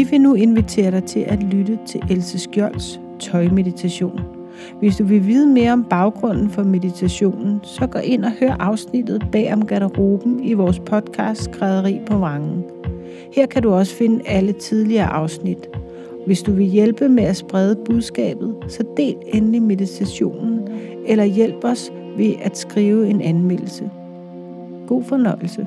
Vi vil nu invitere dig til at lytte til Else Skjolds tøjmeditation. Hvis du vil vide mere om baggrunden for meditationen, så gå ind og hør afsnittet bag om garderoben i vores podcast Skrædderi på Vangen. Her kan du også finde alle tidligere afsnit. Hvis du vil hjælpe med at sprede budskabet, så del endelig meditationen, eller hjælp os ved at skrive en anmeldelse. God fornøjelse.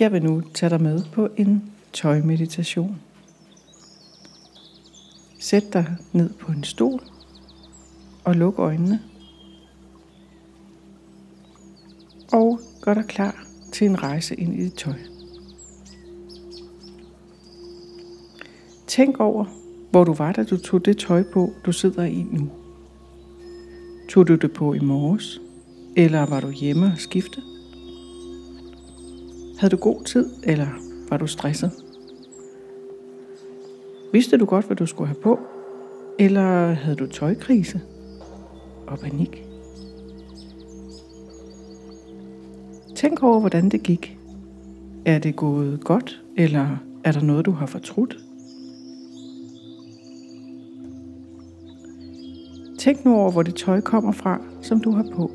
Jeg vil nu tage dig med på en tøjmeditation. Sæt dig ned på en stol og luk øjnene. Og gør dig klar til en rejse ind i dit tøj. Tænk over, hvor du var, da du tog det tøj på, du sidder i nu. Tog du det på i morges? Eller var du hjemme og skifte? Havde du god tid, eller var du stresset? Vidste du godt, hvad du skulle have på? Eller havde du tøjkrise og panik? Tænk over, hvordan det gik. Er det gået godt, eller er der noget, du har fortrudt? Tænk nu over, hvor det tøj kommer fra, som du har på.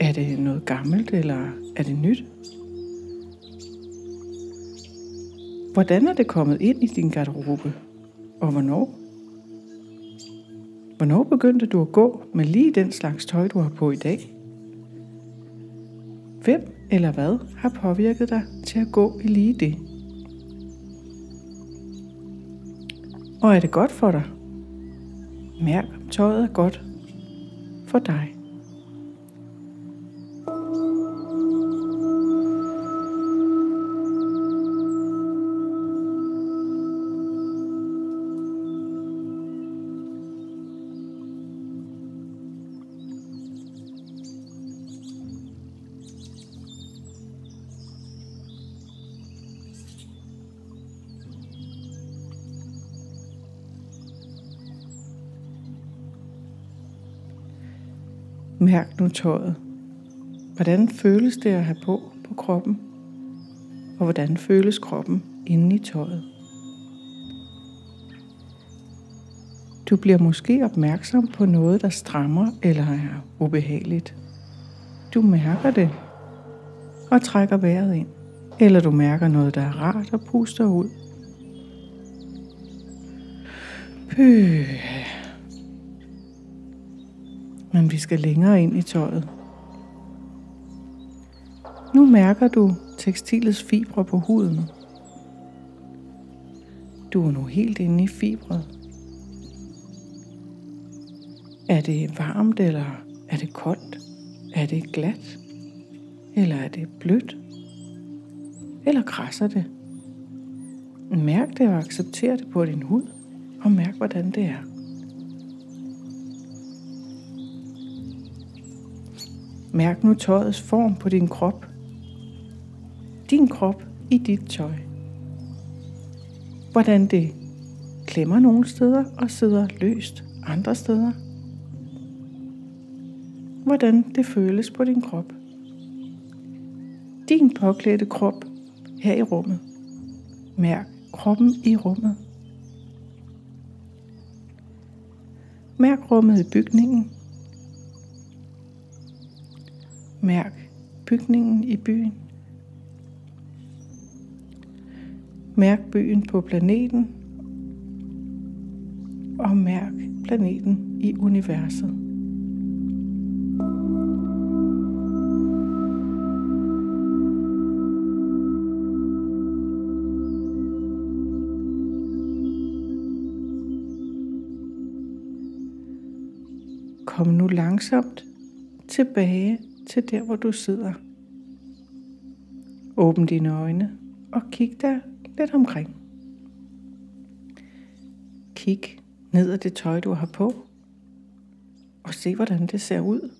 Er det noget gammelt, eller er det nyt? Hvordan er det kommet ind i din garderobe? Og hvornår? Hvornår begyndte du at gå med lige den slags tøj, du har på i dag? Hvem eller hvad har påvirket dig til at gå i lige det? Og er det godt for dig? Mærk, om tøjet er godt for dig. Mærk nu tøjet. Hvordan føles det at have på på kroppen? Og hvordan føles kroppen inde i tøjet? Du bliver måske opmærksom på noget, der strammer eller er ubehageligt. Du mærker det og trækker vejret ind. Eller du mærker noget, der er rart og puster ud. Pøh. Men vi skal længere ind i tøjet. Nu mærker du tekstilets fibre på huden. Du er nu helt inde i fibret. Er det varmt, eller er det koldt? Er det glat? Eller er det blødt? Eller krasser det? Mærk det og accepter det på din hud, og mærk, hvordan det er. Mærk nu tøjets form på din krop. Din krop i dit tøj. Hvordan det klemmer nogle steder og sidder løst andre steder. Hvordan det føles på din krop. Din påklædte krop her i rummet. Mærk kroppen i rummet. Mærk rummet i bygningen Mærk bygningen i byen. Mærk byen på planeten. Og mærk planeten i universet. Kom nu langsomt tilbage til der, hvor du sidder. Åbn dine øjne og kig dig lidt omkring. Kig ned ad det tøj, du har på, og se, hvordan det ser ud.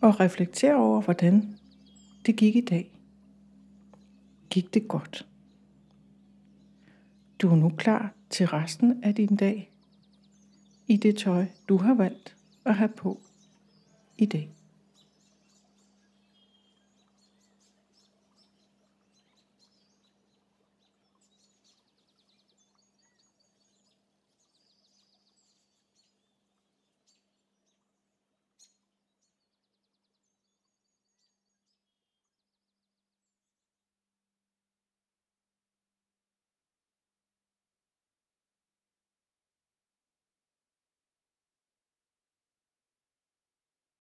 Og reflekter over, hvordan det gik i dag. gik det godt. Du er nu klar til resten af din dag i det tøj, du har valgt at have på i dag.